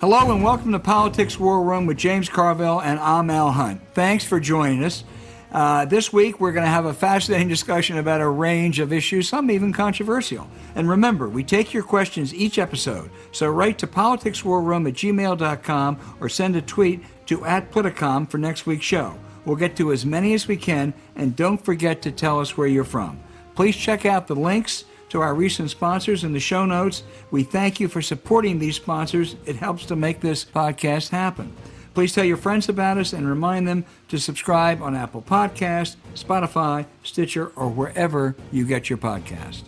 Hello and welcome to Politics War Room with James Carville and I'm Al Hunt. Thanks for joining us. Uh, this week we're going to have a fascinating discussion about a range of issues, some even controversial. And remember, we take your questions each episode, so write to politicswarroom at gmail.com or send a tweet to at Politicon for next week's show. We'll get to as many as we can, and don't forget to tell us where you're from. Please check out the links to our recent sponsors in the show notes. We thank you for supporting these sponsors. It helps to make this podcast happen. Please tell your friends about us and remind them to subscribe on Apple Podcast, Spotify, Stitcher, or wherever you get your podcast.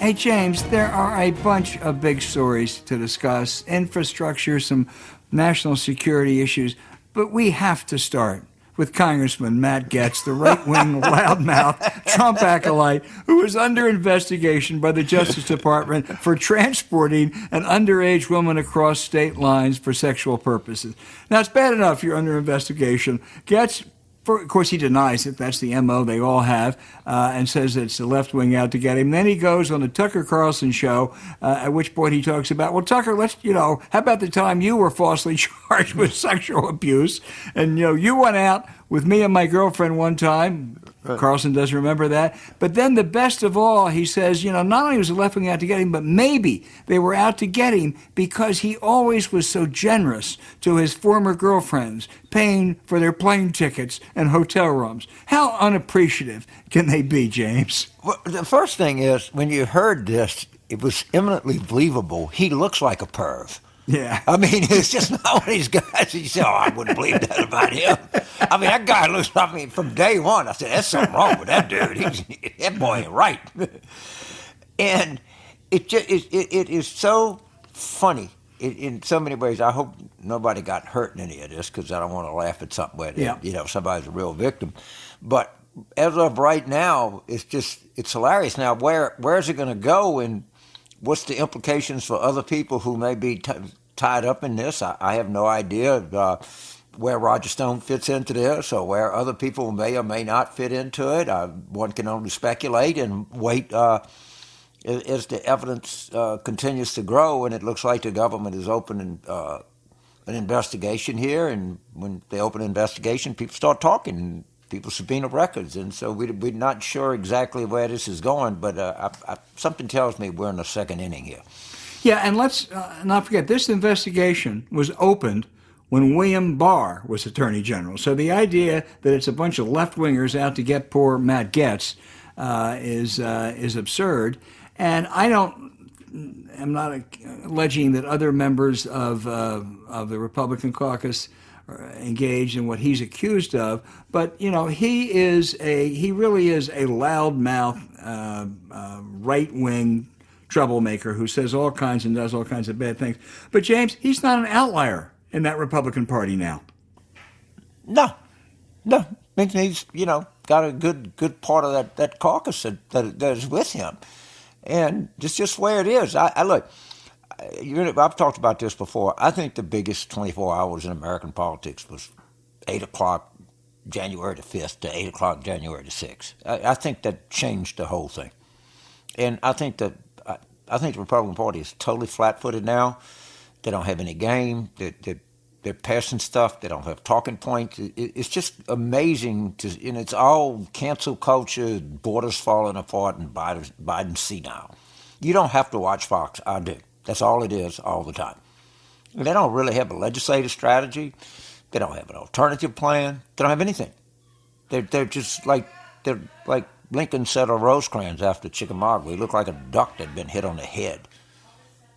Hey, James, there are a bunch of big stories to discuss infrastructure, some national security issues, but we have to start with Congressman Matt Gaetz, the right wing loudmouth Trump acolyte, who is under investigation by the Justice Department for transporting an underage woman across state lines for sexual purposes. Now, it's bad enough you're under investigation. Gaetz for, of course, he denies it. That's the MO they all have, uh, and says it's the left wing out to get him. Then he goes on the Tucker Carlson show, uh, at which point he talks about, well, Tucker, let's, you know, how about the time you were falsely charged with sexual abuse? And, you know, you went out with me and my girlfriend one time. Right. Carlson doesn't remember that. But then the best of all, he says, you know, not only was the left wing out to get him, but maybe they were out to get him because he always was so generous to his former girlfriends, paying for their plane tickets and hotel rooms. How unappreciative can they be, James? Well, the first thing is, when you heard this, it was eminently believable. He looks like a perv. Yeah. I mean, it's just not one of these guys. You say, oh, I wouldn't believe that about him. I mean, that guy looks, I mean, from day one, I said, there's something wrong with that dude. He's, that boy ain't right. and it, just, it, it, it is so funny in, in, so many ways. I hope nobody got hurt in any of this because I don't want to laugh at something where, yeah. you know, somebody's a real victim. But as of right now, it's just, it's hilarious. Now, where where's it going to go? And what's the implications for other people who may be t- tied up in this? I, I have no idea uh, where Roger Stone fits into this or where other people may or may not fit into it. Uh, one can only speculate and wait uh, as the evidence uh, continues to grow and it looks like the government is opening uh, an investigation here. And when they open an investigation, people start talking people subpoena records, and so we, we're not sure exactly where this is going. But uh, I, I, something tells me we're in the second inning here. Yeah, and let's uh, not forget this investigation was opened when William Barr was Attorney General. So the idea that it's a bunch of left wingers out to get poor Matt Gaetz uh, is uh, is absurd. And I don't. I'm not alleging that other members of uh, of the Republican caucus engaged in what he's accused of. But you know, he is a he really is a loudmouth, uh, uh, right wing troublemaker who says all kinds and does all kinds of bad things. But James, he's not an outlier in that Republican Party now. No, no. He's you know got a good good part of that that caucus that that, that is with him, and it's just where it is. I, I look. I've talked about this before. I think the biggest 24 hours in American politics was 8 o'clock January the 5th to 8 o'clock January the 6th. I, I think that changed the whole thing. And I think that I, think the Republican Party is totally flat footed now. They don't have any game. They're, they're, they're, passing stuff. They don't have talking points. It, it's just amazing. To, and it's all cancel culture, borders falling apart, and Biden, Biden senile. You don't have to watch Fox. I do. That's all it is all the time. They don't really have a legislative strategy. They don't have an alternative plan. They don't have anything. They're, they're just like they're like Lincoln said of Rosecrans after Chickamauga. He looked like a duck that had been hit on the head.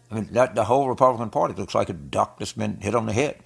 I mean, that, the whole Republican Party looks like a duck that's been hit on the head.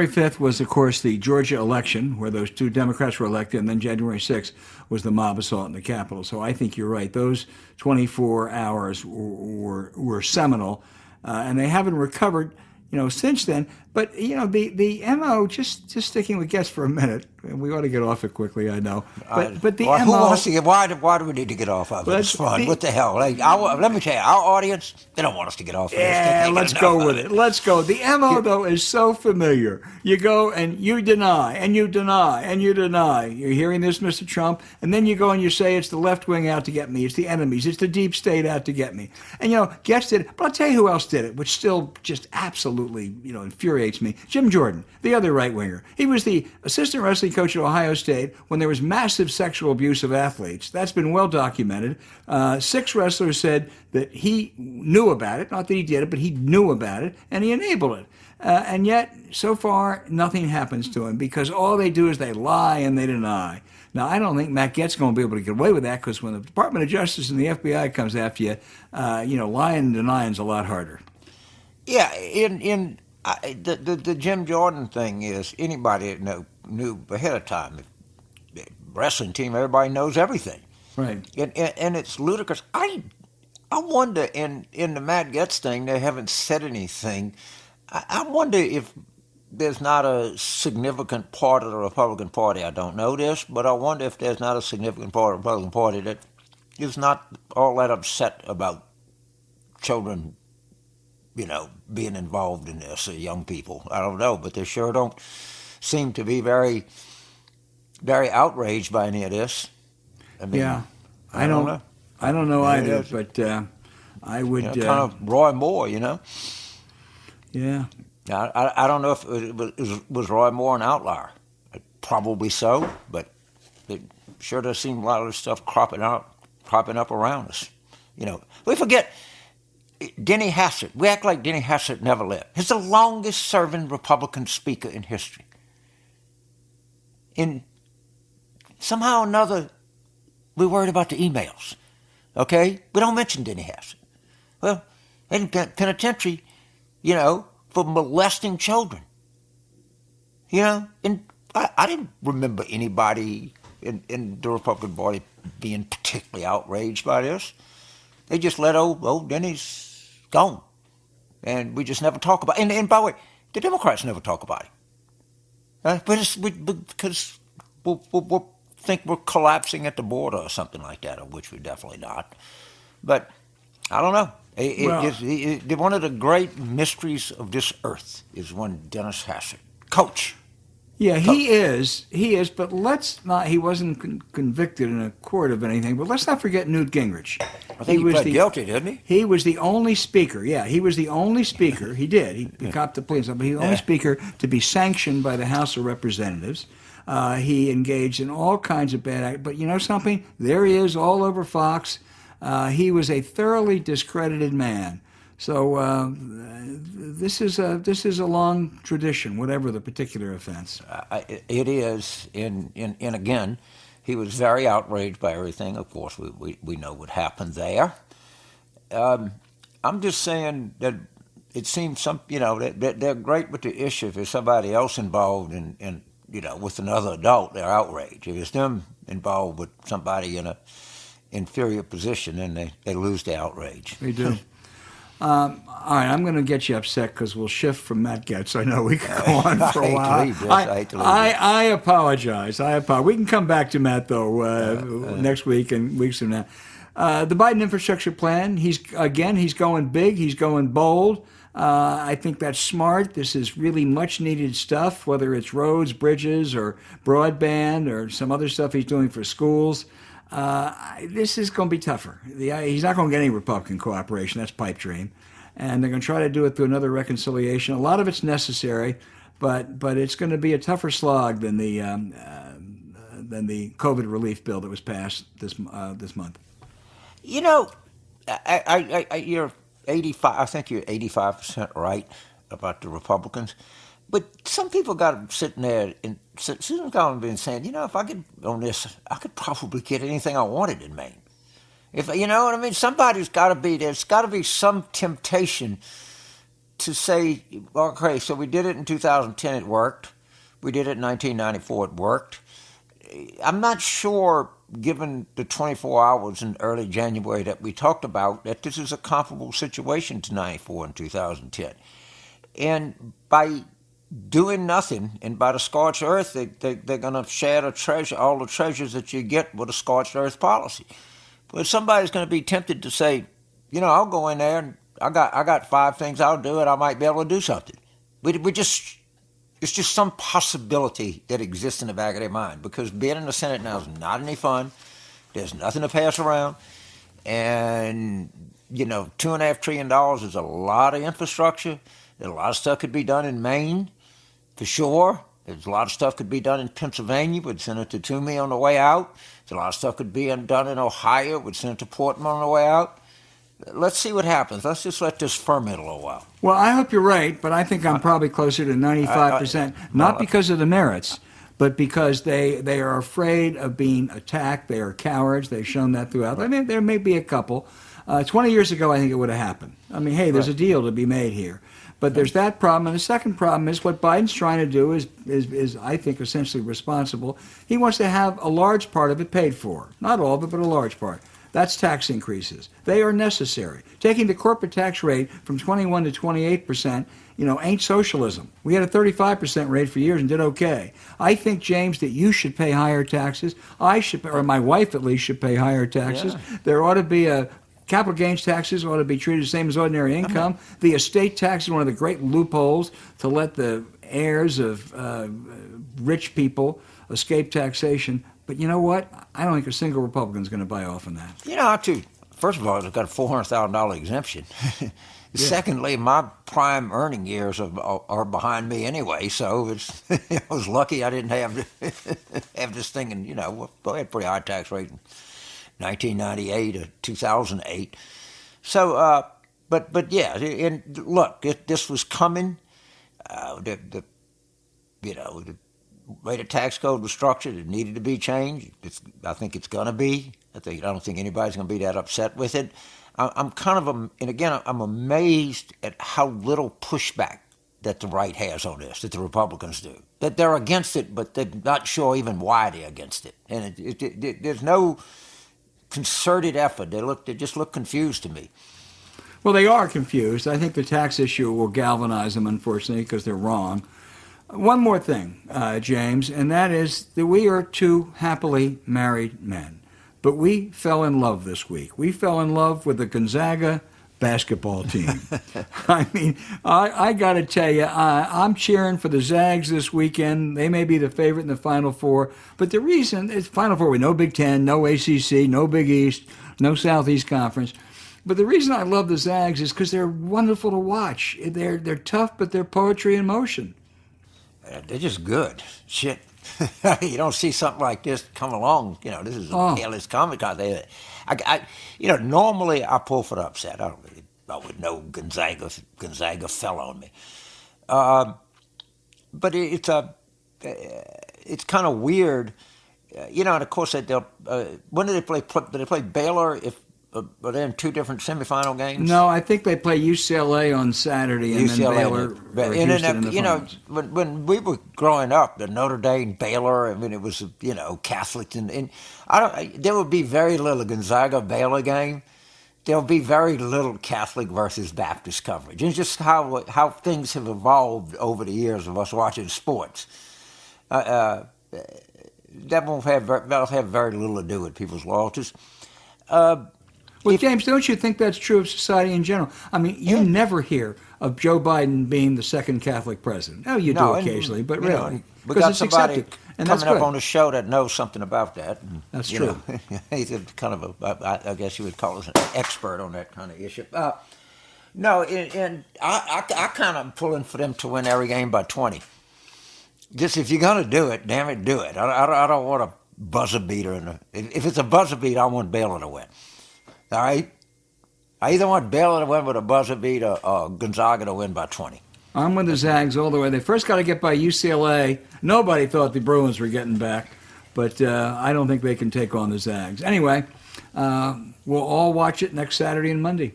January 5th was, of course, the Georgia election where those two Democrats were elected, and then January 6th was the mob assault in the Capitol. So I think you're right. Those 24 hours were, were, were seminal, uh, and they haven't recovered you know, since then. But you know, the the mo just just sticking with Gaetz for a minute. And we ought to get off it quickly, I know. But but the Why- mo. who wants to get, why, do- why do we need to get off of it? It's fun. the- what the hell? Like, our, let me tell you, our audience, they don't want us to get off of. Yeah, let's go with it. Let's go. The MO, though, is so familiar. You go and you deny, and you deny, and you deny. You're hearing this, Mr. Trump, and then you go and you say it's the left wing out to get me, it's the enemies, it's the deep state out to get me. And, you know, Gaetz did it, but I'll tell you who else did it, which still just absolutely, you know, infuriates me. Jim Jordan, the other right winger. He was the assistant wrestling coach at Ohio State when there was massive sexual abuse of athletes. That's been well documented. Uh, six wrestlers said that he knew about it, not that he did it, but he knew about it, and he enabled it. Uh, and yet, so far, nothing happens to him because all they do is they lie and they deny. Now, I don't think Matt Gaetz going to be able to get away with that because when the Department of Justice and the FBI comes after you, uh, you know, lying and denying is a lot harder. Yeah, in in I, the, the the Jim Jordan thing is anybody know, knew ahead of time. Wrestling team, everybody knows everything, Right. and and, and it's ludicrous. I I wonder in in the Matt Gaetz thing, they haven't said anything. I, I wonder if there's not a significant part of the Republican Party. I don't know this, but I wonder if there's not a significant part of the Republican Party that is not all that upset about children you know, being involved in this, uh, young people. I don't know, but they sure don't seem to be very, very outraged by any of this. I mean, yeah. I I don't don't, know. I don't know either, but uh, I would. you know, uh, kind of Roy Moore, you know. yeah. I, I, I don't know if it was, was, Roy Moore an outlier. Probably so, but it sure does seem a lot of this stuff cropping up, cropping up around us. You know, we forget Denny Hastert. We act like Denny Hastert never lived. He's the longest serving Republican speaker in history. And somehow or another, we're worried about the emails. Okay? We don't mention Denny Hastert. Well, in penitentiary, you know, for molesting children. You know, and I, I didn't remember anybody in, in the Republican Party being particularly outraged by this. They just let old, old Denny's gone. And we just never talk about it. And, and by the way, the Democrats never talk about it. Uh, but it's we, because we we we think we're collapsing at the border or something like that, of which we're definitely not. But I don't know. It, it- Well- it- it- one of the great mysteries of this earth is one Dennis Hastert, coach. Yeah, he is. He is. But let's not. He wasn't con- convicted in a court of anything. But let's not forget Newt Gingrich. I think he, was pled the guilty, didn't he? he was the only speaker. Yeah, he was the only speaker. He did. He, he copped the plea, and stuff, but he was the only Yeah. speaker to be sanctioned by the House of Representatives. Uh, he engaged in all kinds of bad act. But you know something? There he is, all over Fox. Uh, he was a thoroughly discredited man. So uh, this is a this is a long tradition, whatever the particular offense. I, it is, and, and, and again, he was very outraged by everything. Of course, we, we, we know what happened there. Um, I'm just saying that it seems some, you know, that that they're great with the issue. If there's somebody else involved in, in, you know, with another adult, they're outraged. If it's them involved with somebody in a inferior position, then they, they lose the outrage. They do. Um, all right, I'm going to get you upset because we'll shift from Matt Gaetz. I know we could go on for a while. leave. I, I hate to leave I, apologize. I apologize. We can come back to Matt though uh, next week and weeks from now. Uh, the Biden infrastructure plan. He's again. He's going big. He's going bold. Uh, I think that's smart. This is really much needed stuff, whether it's roads, bridges, or broadband, or some other stuff he's doing for schools. Uh, this is going to be tougher. The, he's not going to get any Republican cooperation. That's pipe dream. And they're going to try to do it through another reconciliation. A lot of it's necessary, but but it's going to be a tougher slog than the um, uh, than the COVID relief bill that was passed this uh, this month. You know, I, I, I, you're 85. I think you're 85 percent right about the Republicans, but some people got sitting there and Susan Collins been saying, you know, if I could on this, I could probably get anything I wanted in Maine. If you know what I mean, somebody's got to be there's got to be some temptation to say, okay, so we did it in 2010, it worked. We did it in 1994, it worked. I'm not sure, given the 24 hours in early January that we talked about, that this is a comparable situation to 94 and 2010. and by doing nothing and by the scorched earth, they, they, they're going to share the treasure, all the treasures that you get with a scorched earth policy. But somebody's going to be tempted to say, you know, I'll go in there and I got I got five things I'll do it. I might be able to do something. We we just it's just some possibility that exists in the back of their mind because being in the Senate now is not any fun. There's nothing to pass around, and you know, two and a half trillion dollars is a lot of infrastructure. A lot of stuff could be done in Maine, for sure. There's a lot of stuff could be done in Pennsylvania with Senator Toomey on the way out. There's a lot of stuff could be done in Ohio with Senator Portman on the way out let's see what happens. Let's just let this ferment a little while. Well, I hope you're right, but I think I'm uh, probably closer to 95%, uh, uh, not because of the merits, but because they, they are afraid of being attacked. They are cowards. They've shown that throughout. I mean, there may be a couple. Uh, 20 years ago, I think it would have happened. I mean, hey, there's a deal to be made here. But there's that problem. And the second problem is what Biden's trying to do is, is, is, I think, essentially responsible. He wants to have a large part of it paid for. Not all of it, but a large part. That's tax increases. They are necessary. Taking the corporate tax rate from 21 to 28 percent, you know, ain't socialism. We had a 35 percent rate for years and did okay. I think, James, that you should pay higher taxes. I should, or my wife at least, should pay higher taxes. Yeah. There ought to be a capital gains taxes ought to be treated the same as ordinary income. The estate tax is one of the great loopholes to let the heirs of uh, rich people escape taxation. But you know what? I don't think a single Republican is going to buy off on that. You know, I too. First of all, it's got a four hundred thousand dollar exemption. yeah. Secondly, my prime earning years are, are behind me anyway, so it's I was lucky I didn't have have this thing. And you know, I had pretty high tax rate in 1998 or 2008. So, uh, but but yeah, and look, it, this was coming. Uh, the, the you know the way the tax code was structured, it needed to be changed. It's, I think it's going to be. I think I don't think anybody's going to be that upset with it. I, I'm kind of, a, and again, I'm amazed at how little pushback that the right has on this, that the Republicans do. That they're against it, but they're not sure even why they're against it. And it, it, it, there's no concerted effort. They look, they just look confused to me. Well, they are confused. I think the tax issue will galvanize them, unfortunately, because they're wrong. One more thing, uh, James, and that is that we are two happily married men. But we fell in love this week. We fell in love with the Gonzaga basketball team. I mean, I, I got to tell you, I, I'm cheering for the Zags this weekend. They may be the favorite in the Final Four, but the reason it's Final Four with no Big Ten, no ACC, no Big East, no Southeast Conference. But the reason I love the Zags is because they're wonderful to watch. They're they're tough, but they're poetry in motion they're just good. Shit. you don't see something like this come along. You know, this is a oh. careless comic con. They, I, I, you know, normally I pull for upset. I don't I would know Gonzaga. Gonzaga fell on me. Uh, but it, it's a, it's kind of weird. Uh, you know, and of course, they'll. Uh, when do they play? Do they play Baylor? If uh, are they in two different semifinal games? No, I think they play UCLA on Saturday and UCLA then Baylor. And, and then, in the you finals. know, when, when we were growing up, the Notre Dame, Baylor. I mean, it was you know Catholic, and, and I don't. There would be very little Gonzaga Baylor game. There'll be very little Catholic versus Baptist coverage. It's just how how things have evolved over the years of us watching sports. Uh, uh, that won't have that'll have very little to do with people's loyalties. Uh, well, if, James, don't you think that's true of society in general? I mean, you and, never hear of Joe Biden being the second Catholic president. Oh, you no, do occasionally, and, but really, because it's accepted. And coming up on a show that knows something about that. And, that's true. Know, he's kind of a, I guess you would call us an expert on that kind of issue. Uh, no, and, and I, I, I kind of am pulling for them to win every game by 20. Just if you're going to do it, damn it, do it. I, I, I don't want a buzzer beater. In a, if it's a buzzer beat, I want Baylor to win. All right. I either want Baylor to win with a buzzer beat or, or Gonzaga to win by 20. I'm with the Zags all the way. They first got to get by UCLA. Nobody thought the Bruins were getting back, but uh, I don't think they can take on the Zags. Anyway, uh, we'll all watch it next Saturday and Monday.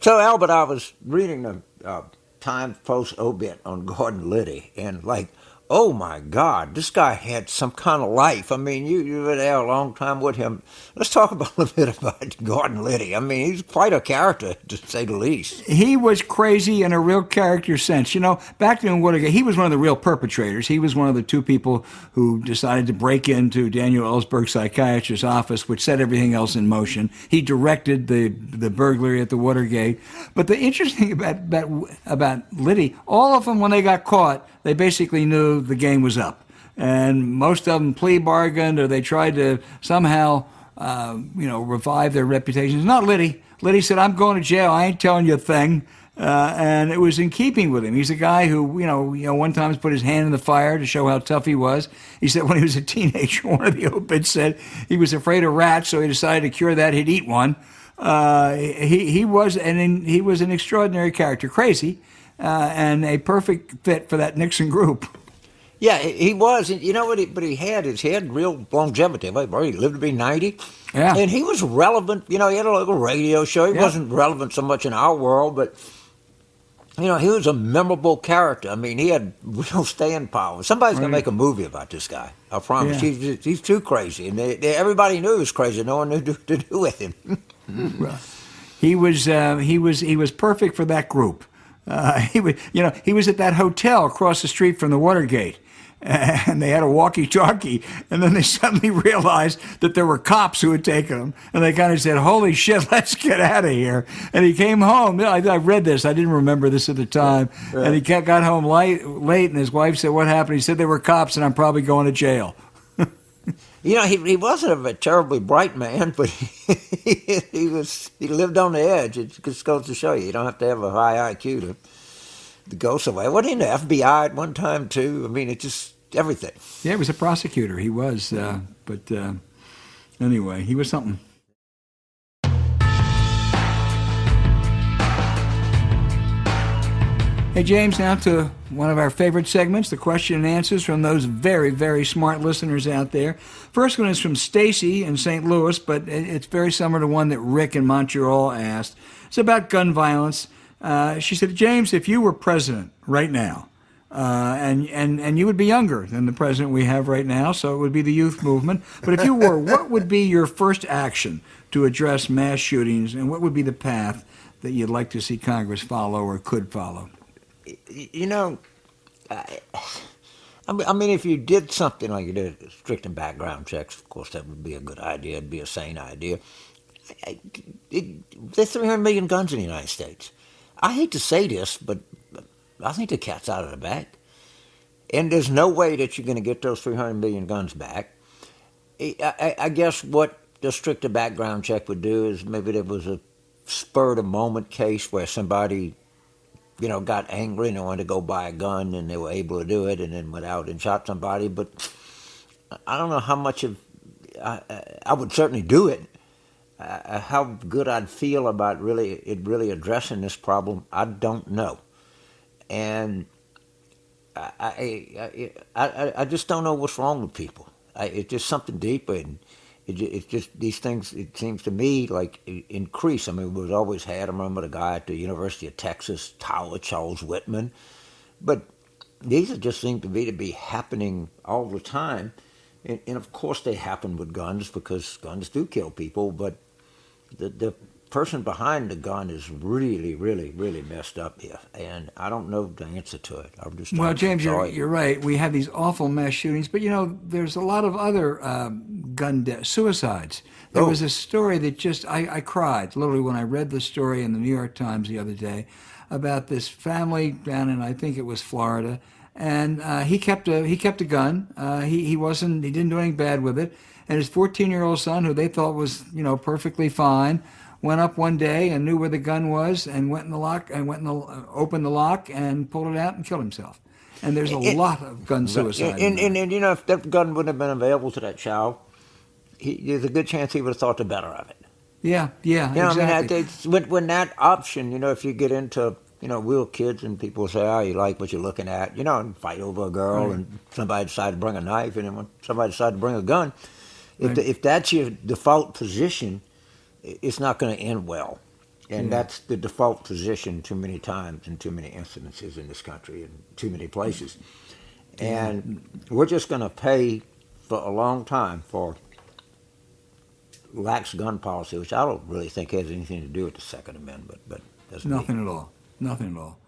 So, Albert, I was reading the uh, Times Post obit on Gordon Liddy, and like oh my God, this guy had some kind of life. I mean, you, you were there a long time with him. Let's talk about a bit about Gordon Liddy. I mean, he's quite a character, to say the least. He was crazy in a real character sense. You know, back in Watergate, he was one of the real perpetrators. He was one of the two people who decided to break into Daniel Ellsberg's psychiatrist's office, which set everything else in motion. He directed the the burglary at the Watergate. But the interesting about about, about Liddy, all of them, when they got caught, they basically knew the game was up. And most of them plea bargained or they tried to somehow, uh, you know, revive their reputations. Not Liddy. Liddy said, I'm going to jail. I ain't telling you a thing. Uh, and it was in keeping with him. He's a guy who, you know, you know, one time put his hand in the fire to show how tough he was. He said when he was a teenager, one of the obits said he was afraid of rats, so he decided to cure that. He'd eat one. Uh, he he was and he was an extraordinary character, crazy, uh, and a perfect fit for that Nixon group. Yeah, he was. You know what? He, but he had his head real longevity. He lived to be ninety. Yeah, and he was relevant. You know, he had a little radio show. He yeah. wasn't relevant so much in our world, but you know, he was a memorable character. I mean, he had real staying power. Somebody's right. gonna make a movie about this guy. I promise. Yeah. He's, he's too crazy, and they, they, everybody knew he was crazy. No one knew to, to do with him. he was uh, he was he was perfect for that group. Uh, he was, you know, he was at that hotel across the street from the Watergate, and they had a walkie-talkie, and then they suddenly realized that there were cops who had taken him, and they kind of said, "Holy shit, let's get out of here!" And he came home. I, I read this. I didn't remember this at the time, right. and he got home late, late, and his wife said, "What happened?" He said, "There were cops, and I'm probably going to jail." You know, he, he wasn't a terribly bright man, but he, he was he lived on the edge. It just goes to show you, you don't have to have a high IQ to to go somewhere. What in the FBI at one time too? I mean, it just everything. Yeah, he was a prosecutor. He was, uh, but uh, anyway, he was something. Hey, James, now to one of our favorite segments, the question and answers from those very, very smart listeners out there. First one is from Stacy in St. Louis, but it's very similar to one that Rick in Montreal asked. It's about gun violence. Uh, she said, James, if you were president right now, uh, and, and, and you would be younger than the president we have right now, so it would be the youth movement. But if you were, what would be your first action to address mass shootings, and what would be the path that you'd like to see Congress follow or could follow? You know, I, I mean, if you did something like you did strict background checks, of course, that would be a good idea. It'd be a sane idea. It, there's 300 million guns in the United States. I hate to say this, but I think the cat's out of the bag. And there's no way that you're going to get those 300 million guns back. I, I, I guess what the stricter background check would do is maybe there was a spur of the moment case where somebody you know, got angry and wanted to go buy a gun and they were able to do it and then went out and shot somebody. But I don't know how much of, I, I would certainly do it. Uh, how good I'd feel about really it really addressing this problem, I don't know. And I, I, I, I just don't know what's wrong with people. I, it's just something deeper. And, it, it's just these things. It seems to me like increase. I mean, we've always had. I remember the guy at the University of Texas Tower, Charles Whitman, but these just seem to be to be happening all the time, and, and of course they happen with guns because guns do kill people. But the the person behind the gun is really, really, really messed up here, and I don't know the answer to it. I'm just well, James, you're, you're, right. We have these awful mass shootings, but you know, there's a lot of other um, gun deaths, suicides. There oh. was a story that just I, I cried literally when I read the story in the New York Times the other day about this family down in I think it was Florida, and uh, he kept a he kept a gun. Uh, he he wasn't he didn't do anything bad with it, and his 14 year old son, who they thought was you know perfectly fine went up one day and knew where the gun was and went in the lock and went in the uh, opened the lock and pulled it out and killed himself. And there's a it, lot of gun suicide. And, and, and, you know, if that gun wouldn't have been available to that child, he, there's a good chance he would have thought the better of it. Yeah, yeah, you know, exactly. I mean, when, when that option, you know, if you get into you know, real kids and people say, oh, you like what you're looking at, you know, and fight over a girl right. and somebody decide to bring a knife and then somebody decide to bring a gun. If, right. the, if that's your default position, it's not going to end well. And yeah. that's the default position too many times in too many incidences in this country and too many places. And we're just going to pay for a long time for lax gun policy, which I don't really think has anything to do with the Second Amendment, but. Nothing at all. Nothing at all.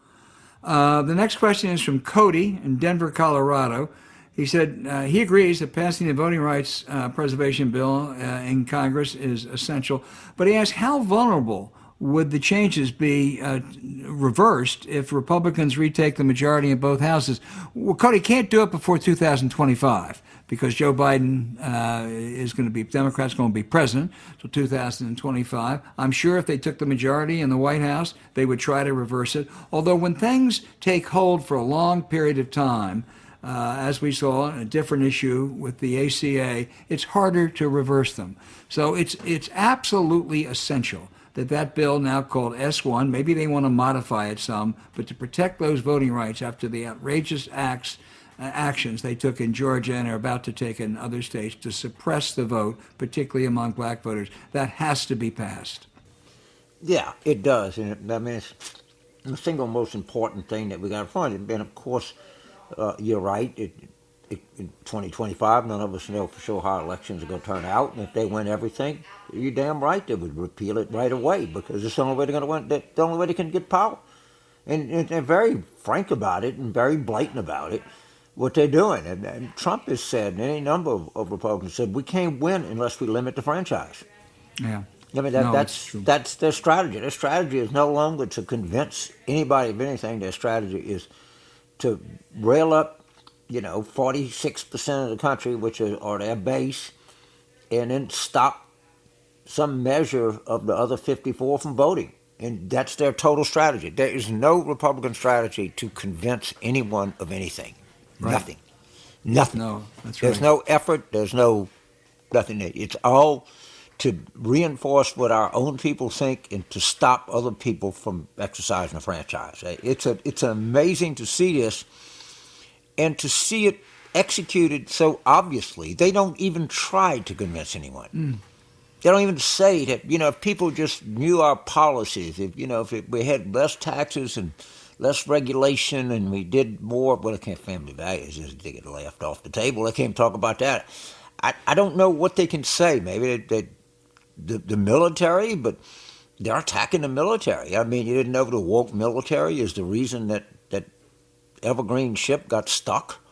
Uh, the next question is from Cody in Denver, Colorado. He said uh, he agrees that passing the Voting Rights uh, Preservation Bill uh, in Congress is essential, but he asked how vulnerable would the changes be uh, reversed if Republicans retake the majority in both houses? Well, Cody can't do it before 2025 because Joe Biden uh, is going to be Democrats going to be president until 2025. I'm sure if they took the majority in the White House, they would try to reverse it. Although when things take hold for a long period of time, uh, as we saw in a different issue with the ACA, it's harder to reverse them. So it's it's absolutely essential that that bill now called S1, maybe they want to modify it some, but to protect those voting rights after the outrageous acts uh, actions they took in Georgia and are about to take in other states to suppress the vote, particularly among black voters. That has to be passed. Yeah, it does. And I mean, it's the single most important thing that we got to find. And of course, uh, you're right. It, it, in 2025, none of us know for sure how elections are going to turn out. And if they win everything, you're damn right they would repeal it right away because it's the only way they're going to win. The only way they can get power. And, and they're very frank about it and very blatant about it what they're doing. And, and, Trump has said, and any number of, of, Republicans said, we can't win unless we limit the franchise. Yeah. I mean, that, no, that's that's their strategy. Their strategy is no longer to convince anybody of anything. Their strategy is to rail up, you know, 46% of the country, which are, are their base, and then stop some measure of the other 54 from voting. And that's their total strategy. There is no Republican strategy to convince anyone of anything. Right. Nothing. Nothing. No, that's right. There's no effort. There's no nothing. It's all to reinforce what our own people think and to stop other people from exercising the franchise. It's a it's amazing to see this and to see it executed so obviously. They don't even try to convince anyone. Mm. They don't even say that you know if people just knew our policies, if you know if it, we had less taxes and less regulation and we did more. Well, I can't family values just to get left off the table. I can't talk about that. I, I don't know what they can say. Maybe they, they, the, the military, but they're attacking the military. I mean, you didn't know the woke military is the reason that, that Evergreen ship got stuck?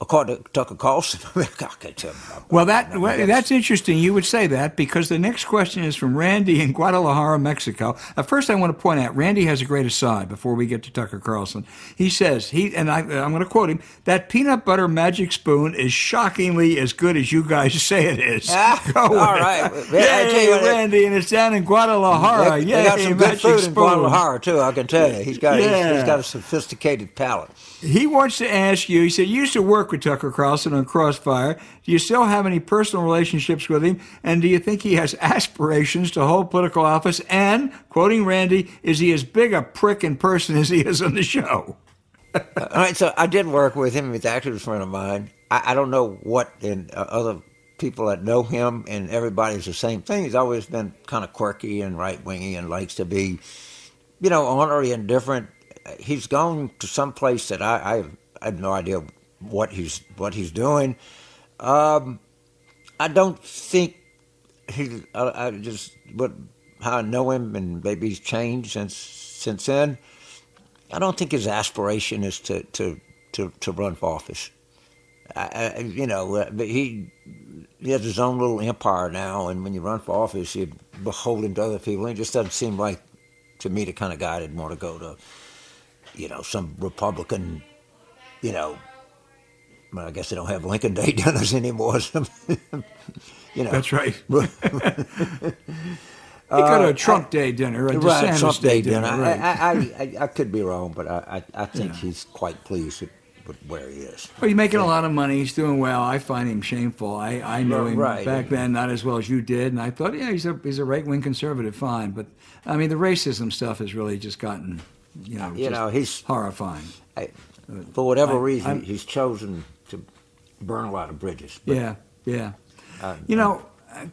According to Tucker Carlson. well, that well, that's interesting. You would say that because the next question is from Randy in Guadalajara, Mexico. At first, I want to point out Randy has a great aside before we get to Tucker Carlson. He says he and I, I'm going to quote him: "That peanut butter magic spoon is shockingly as good as you guys say it is." Ah, all right, Yay, what, Randy, and it's down in Guadalajara. They got some good food spoon. in Guadalajara too. I can tell you, he's got yeah. he's, he's got a sophisticated palate. He wants to ask you. He said you used to work with Tucker Carlson on Crossfire. Do you still have any personal relationships with him? And do you think he has aspirations to hold political office? And quoting Randy, is he as big a prick in person as he is on the show? All right, so I did work with him. He's actually a friend of mine. I, I don't know what in uh, other people that know him, and everybody's the same thing. He's always been kind of quirky and right wingy and likes to be, you know, ornery and different he's gone to some place that I, I, I have no idea what he's what he's doing. Um, I don't think he. I, I just what how I know him, and maybe he's changed since since then. I don't think his aspiration is to to to, to run for office. I, I, you know, uh, he he has his own little empire now, and when you run for office, you're beholden to other people. He just doesn't seem like to me the kind of guy that'd want to go to you know, some Republican, you know, well, I guess they don't have Lincoln Day dinners anymore. you know, that's right. he got a uh, Trump I, Day dinner, a right, Trump Day, Day dinner. dinner. Right. I, I, I, could be wrong, but I, I, think yeah. he's quite pleased with, with, where he is. Well, he's making a lot of money. He's doing well. I find him shameful. I, I knew him right. back then not as well as you did, and I thought, yeah, he's a he's a right wing conservative, fine. But I mean, the racism stuff has really just gotten you know, you know he's horrifying. I, for whatever I, reason, I'm, he's chosen burn a lot of bridges. But, yeah, yeah. Uh, you know, uh,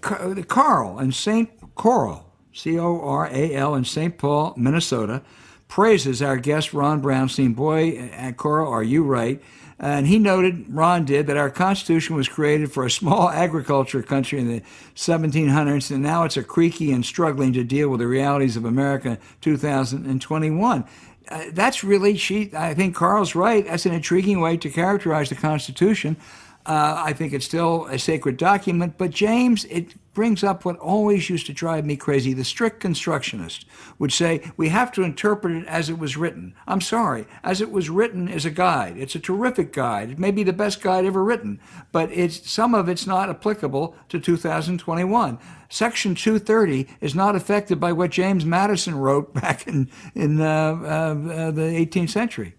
Carl in St. Coral, C O R A L in St. Paul, Minnesota, praises our guest Ron Brownstein. Boy, uh, Cora, are you right? And he noted, Ron did, that our Constitution was created for a small agriculture country in the 1700s, and now it's a creaky and struggling to deal with the realities of America 2021. Uh, that's really, she, I think Carl's right. That's an intriguing way to characterize the Constitution. Uh, I think it's still a sacred document, but James, it brings up what always used to drive me crazy. The strict constructionist would say, we have to interpret it as it was written. I'm sorry, as it was written is a guide. It's a terrific guide. It may be the best guide ever written, but it's, some of it's not applicable to 2021. Section 230 is not affected by what James Madison wrote back in, in uh, uh, the 18th century.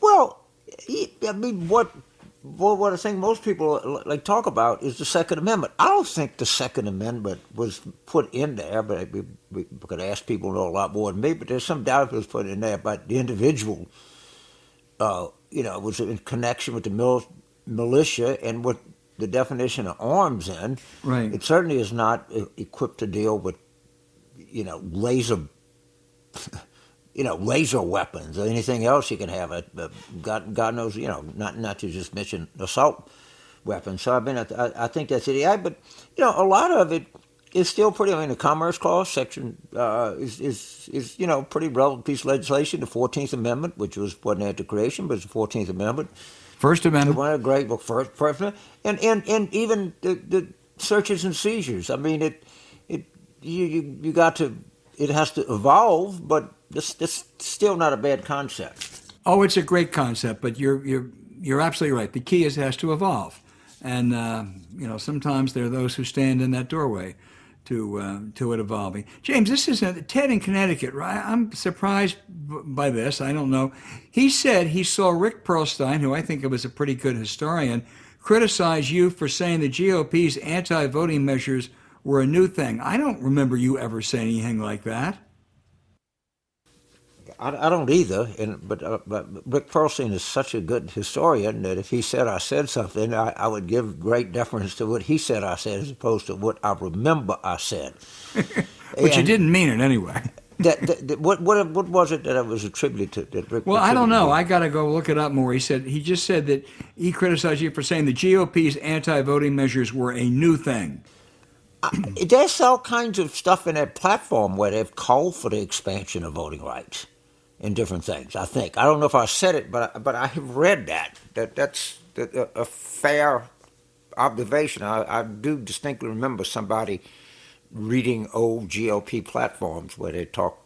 Well, I mean, what well, what I think most people like talk about is the Second Amendment. I don't think the Second Amendment was put in there, but we, we could ask people who know a lot more than me. But there's some doubt it was put in there about the individual. Uh, you know, was in connection with the mil- militia and what the definition of arms in. Right. It certainly is not equipped to deal with, you know, laser you know, laser weapons or anything else you can have. It, God, God knows, you know, not not to just mention assault weapons. So I mean, I, I think that's it. Yeah, but you know, a lot of it is still pretty. I mean, the Commerce Clause section uh, is is is you know pretty relevant piece of legislation. The Fourteenth Amendment, which was wasn't at the creation, but it's the Fourteenth Amendment. First Amendment. One of the great book, first, first and and and even the, the searches and seizures. I mean, it it you you, you got to it has to evolve, but this this still not a bad concept. Oh, it's a great concept, but you're you're you're absolutely right. The key is it has to evolve, and uh, you know sometimes there are those who stand in that doorway to uh, to it evolving. James, this is a, Ted in Connecticut, right? I'm surprised by this. I don't know. He said he saw Rick Perlstein, who I think of as a pretty good historian, criticize you for saying the GOP's anti-voting measures were a new thing. I don't remember you ever saying anything like that. I, I don't either, and but, uh, but Rick Perlstein is such a good historian that if he said I said something, I, I would give great deference to what he said I said as opposed to what I remember I said. but you didn't mean it anyway. that, that, that, what, what, what was it that it was attributed to? That Rick well, I don't know. I got to go look it up more. He said he just said that he criticized you for saying the GOP's anti-voting measures were a new thing. there's all kinds of stuff in that platform where they've called for the expansion of voting rights in different things. I think I don't know if I said it, but but I have read that that that's a fair observation. I, I do distinctly remember somebody reading old GOP platforms where they talk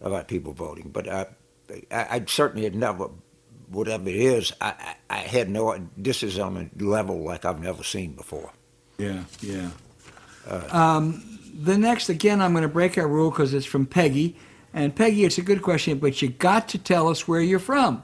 about people voting, but I, I, I certainly had never, whatever it is, I, I had no. This is on a level like I've never seen before. Yeah, yeah. Uh, um, the next, again, I'm going to break our rule because it's from Peggy. And Peggy, it's a good question, but you got to tell us where you're from.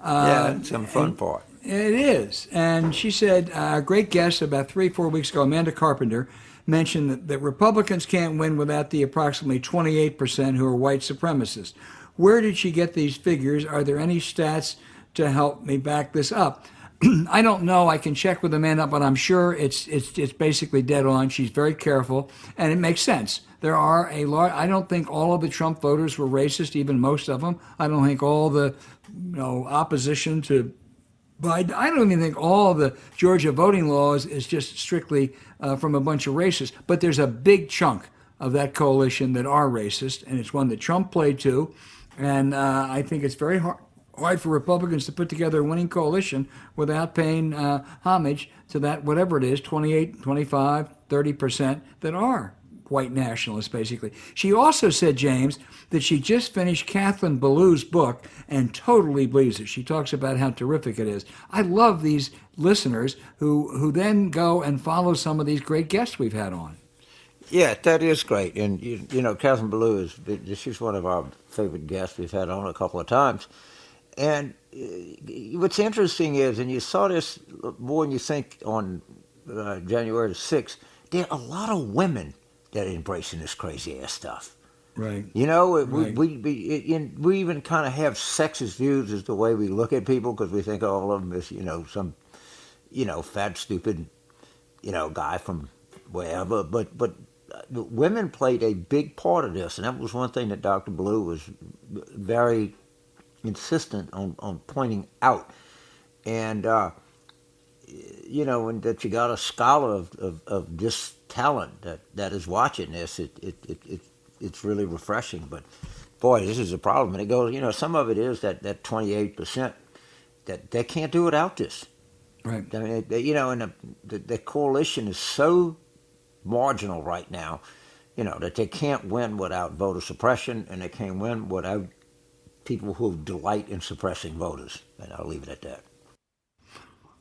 Uh, yeah, some fun part. It is. And she said, uh, a great guest about three, four weeks ago, Amanda Carpenter, mentioned that, that Republicans can't win without the approximately 28% who are white supremacists. Where did she get these figures? Are there any stats to help me back this up? I don't know. I can check with Amanda, but I'm sure it's it's it's basically dead on. She's very careful, and it makes sense. There are a lot. I don't think all of the Trump voters were racist, even most of them. I don't think all the you know opposition to Biden. I don't even think all the Georgia voting laws is just strictly uh, from a bunch of racists. But there's a big chunk of that coalition that are racist, and it's one that Trump played to. And uh, I think it's very hard hard for Republicans to put together a winning coalition without paying uh, homage to that, whatever it is, 28, 25, 30% that are white nationalists, basically. She also said, James, that she just finished Kathleen Belew's book and totally believes it. She talks about how terrific it is. I love these listeners who, who then go and follow some of these great guests we've had on. Yeah, that is great. And, you, you know, Kathleen Belew is, she's one of our favorite guests we've had on a couple of times. And uh, what's interesting is, and you saw this more than you think on uh, January 6th, there are a lot of women that are embracing this crazy ass stuff. Right. You know, right. we, we, we even kind of have sexist views as the way we look at people because we think all of them is, you know, some, you know, fat, stupid, you know, guy from wherever. But, but women played a big part of this, and that was one thing that Dr. Blue was very insistent on, on pointing out. And, uh, you know, and that you got a scholar of, of, of this talent that, that is watching this, it, it, it, it, it's really refreshing. But, boy, this is a problem. And it goes, you know, some of it is that, that 28% that they can't do without this. Right. I mean, you know, and the, the, the coalition is so marginal right now, you know, that they can't win without voter suppression and they can't win without people who delight in suppressing voters. And I'll leave it at that.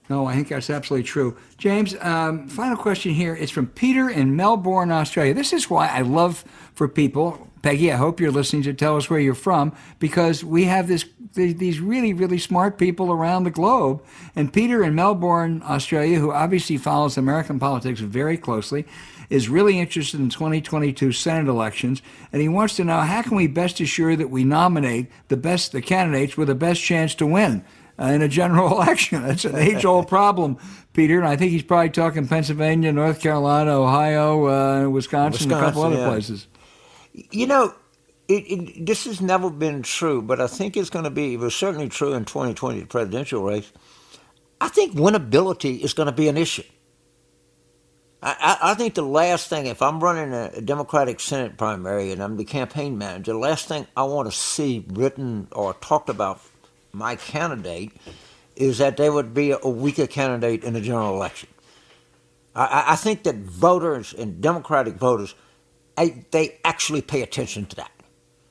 No, I think that's absolutely true. James, um, final question here is from Peter in Melbourne, Australia. This is why I love for people, Peggy, I hope you're listening to tell us where you're from, because we have this these really, really smart people around the globe. And Peter in Melbourne, Australia, who obviously follows American politics very closely, is really interested in 2022 Senate elections, and he wants to know how can we best assure that we nominate the best the candidates with the best chance to win in a general election. It's an age-old problem, Peter, and I think he's probably talking Pennsylvania, North Carolina, Ohio, uh, Wisconsin, Wisconsin, and a couple other yeah. places. You know, it, it, this has never been true, but I think it's going to be. It was certainly true in 2020, the presidential race. I think winnability is going to be an issue. I, I, think the last thing, if I'm running a, Democratic Senate primary and I'm the campaign manager, the last thing I want to see written or talked about my candidate is that they would be a weaker candidate in a general election. I, I think that voters and Democratic voters, they actually pay attention to that.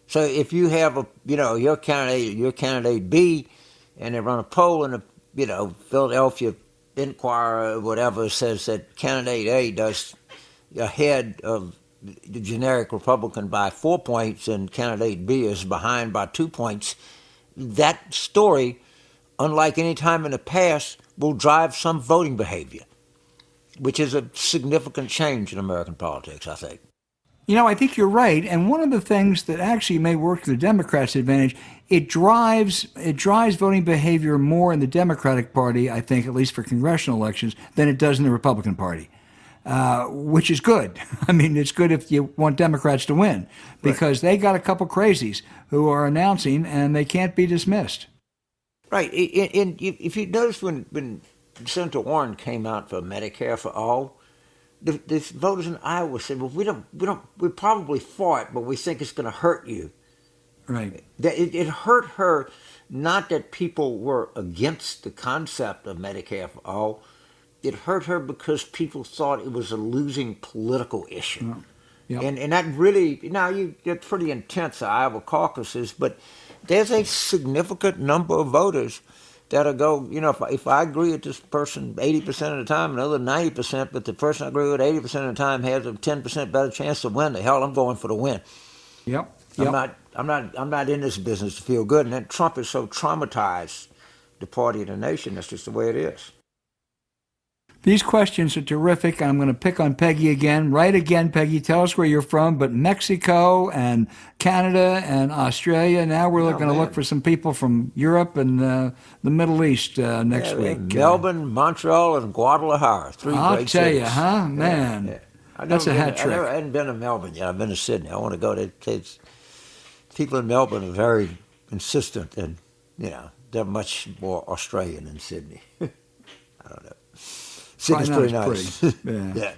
So if you have a, you know, your candidate, your candidate B, and they run a poll in the, you know, Philadelphia Inquirer whatever says that candidate A does ahead of the generic Republican by four points and candidate B is behind by two points, that story, unlike any time in the past, will drive some voting behavior, which is a significant change in American politics, I think. You know, I think you're right. And one of the things that actually may work to the Democrats' advantage, it drives it drives voting behavior more in the Democratic Party, I think, at least for congressional elections, than it does in the Republican Party. Uh, which is good. I mean, it's good if you want Democrats to win because right. they got a couple crazies who are announcing and they can't be dismissed. Right. And, and if you notice when, when Senator Warren came out for Medicare for all, the, the voters in Iowa said, "Well, we don't, we don't, we probably fought, but we think it's going to hurt you." Right. That it, it, hurt her, not that people were against the concept of Medicare for all. It hurt her because people thought it was a losing political issue. Yep. And and that really now you get pretty intense the Iowa caucuses, but there's a significant number of voters that'll go, you know, if, if I agree with this person 80% of the time, another 90%, but the person I agree with 80% of the time has a 10% better chance to win, the hell, I'm going for the win. Yep. yep. I'm not, I'm not, I'm not in this business to feel good. And then Trump is so traumatized the party and the nation. That's just the way it is. These questions are terrific. I'm going to pick on Peggy again. Right again, Peggy. Tell us where you're from. But Mexico and Canada and Australia. Now we're oh, going to look for some people from Europe and uh, the Middle East uh, next yeah, week. Melbourne, Montreal, and Guadalajara. Three I'll great tell cities. you, huh, man. Yeah, yeah. That's a hat trick. I, never, I hadn't been to Melbourne yet. I've been to Sydney. I want to go to. It's, people in Melbourne are very insistent, and you know they're much more Australian than Sydney. I don't know. Sydney's pretty nice. Pretty. yeah. yeah.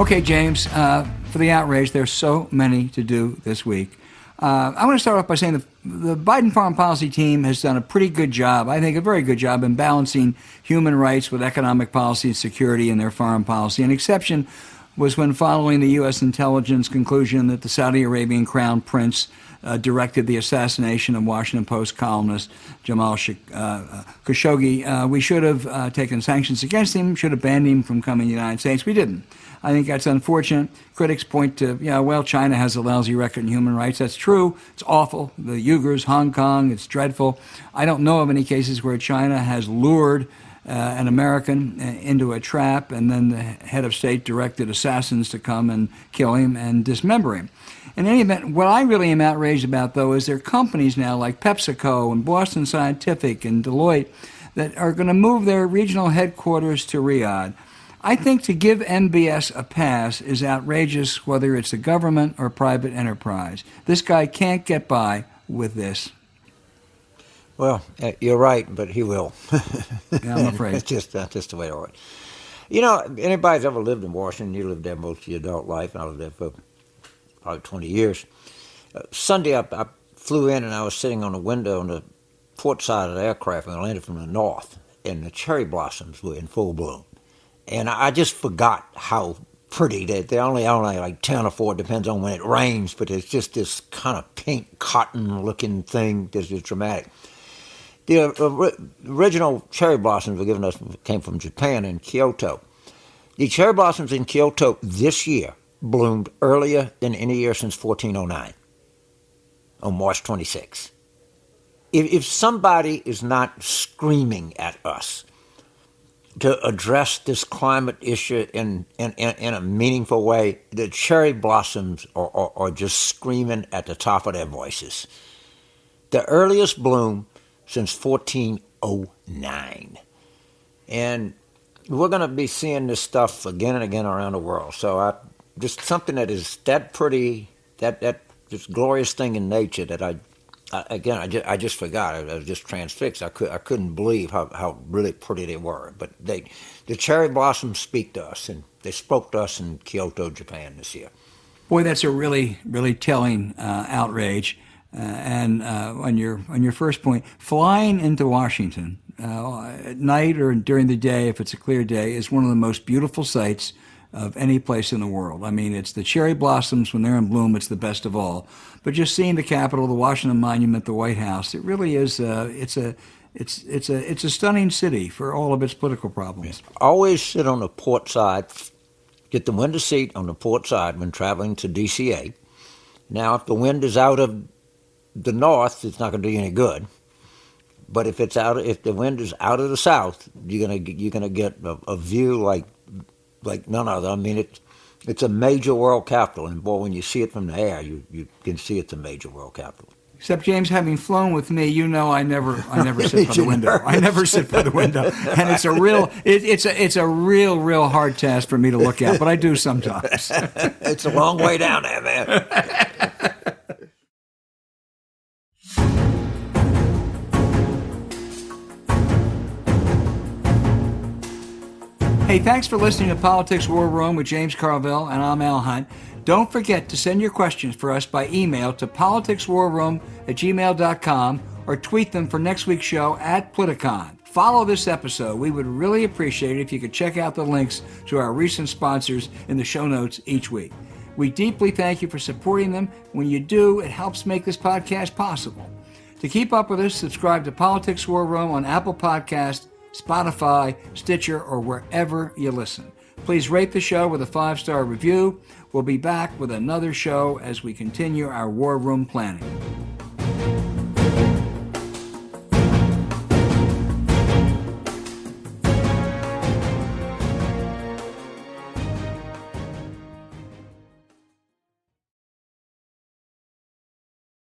Okay, James, uh, for the outrage, there's so many to do this week. Uh, I want to start off by saying the, the Biden foreign policy team has done a pretty good job, I think a very good job, in balancing human rights with economic policy and security in their foreign policy. An exception was when, following the U.S. intelligence conclusion that the Saudi Arabian crown prince uh, directed the assassination of Washington Post columnist Jamal uh, uh, Khashoggi. Uh, we should have taken sanctions against him, should have banned him from coming to the United States. We didn't. I think that's unfortunate. Critics point to, yeah, well, China has a lousy record in human rights. That's true. It's awful. The Uyghurs, Hong Kong, it's dreadful. I don't know of any cases where China has lured uh, an American into a trap, and then the head of state directed assassins to come and kill him and dismember him. In any event, what I really am outraged about, though, is there are companies now like PepsiCo and Boston Scientific and Deloitte that are going to move their regional headquarters to Riyadh. I think to give MBS a pass is outrageous, whether it's a government or private enterprise. This guy can't get by with this. Well, uh, you're right, but he will. yeah, I'm afraid. it's just that's just the way it works. You know, anybody's ever lived in Washington, you lived there most of your adult life, and I lived there for probably 20 years. Uh, Sunday, I, I, flew in and I was sitting on a window on the port side of the aircraft, and I landed from the north, and the cherry blossoms were in full bloom. And I, just forgot how pretty they they're only only like 10 or 4 depends on when it rains but it's just this kind of pink cotton looking thing that's just dramatic the original cherry blossoms were given us came from Japan in Kyoto. The cherry blossoms in Kyoto this year bloomed earlier than any year since 1409, on March 26. If, if somebody is not screaming at us to address this climate issue in, in, in, in a meaningful way, the cherry blossoms are, are, are just screaming at the top of their voices. The earliest bloom since 1409. And we're going to be seeing this stuff again and again around the world. So I just something that is that pretty, that that just glorious thing in nature that I, I again I just, I just forgot. I, was just transfixed. I could I couldn't believe how, how really pretty they were. But they, the cherry blossoms speak to us, and they spoke to us in Kyoto, Japan this year. Boy, that's a really really telling uh, outrage. Uh, and uh, on your on your first point, flying into Washington uh, at night or during the day, if it's a clear day, is one of the most beautiful sights of any place in the world. I mean, it's the cherry blossoms when they're in bloom; it's the best of all. But just seeing the Capitol, the Washington Monument, the White House, it really is. Uh, it's a it's it's a it's a stunning city for all of its political problems. Always sit on the port side. Get the window seat on the port side when traveling to DCA. Now, if the wind is out of the north, it's not going to do you any good. But if it's out, if the wind is out of the south, you're gonna you're gonna get a, a view like like none other. I mean, it's it's a major world capital, and boy, when you see it from the air, you you can see it's a major world capital. Except James, having flown with me, you know I never I never sit by the window. I never sit by the window, and it's a real it, it's a it's a real real hard task for me to look at, but I do sometimes. it's a long way down there, man. Hey, thanks for listening to Politics War Room with James Carville, and I'm Al Hunt. Don't forget to send your questions for us by email to politicswarroom at gmail.com or tweet them for next week's show at Politicon. Follow this episode. We would really appreciate it if you could check out the links to our recent sponsors in the show notes each week. We deeply thank you for supporting them. When you do, it helps make this podcast possible. To keep up with us, subscribe to Politics War Room on Apple Podcast Spotify, Stitcher, or wherever you listen. Please rate the show with a five star review. We'll be back with another show as we continue our war room planning.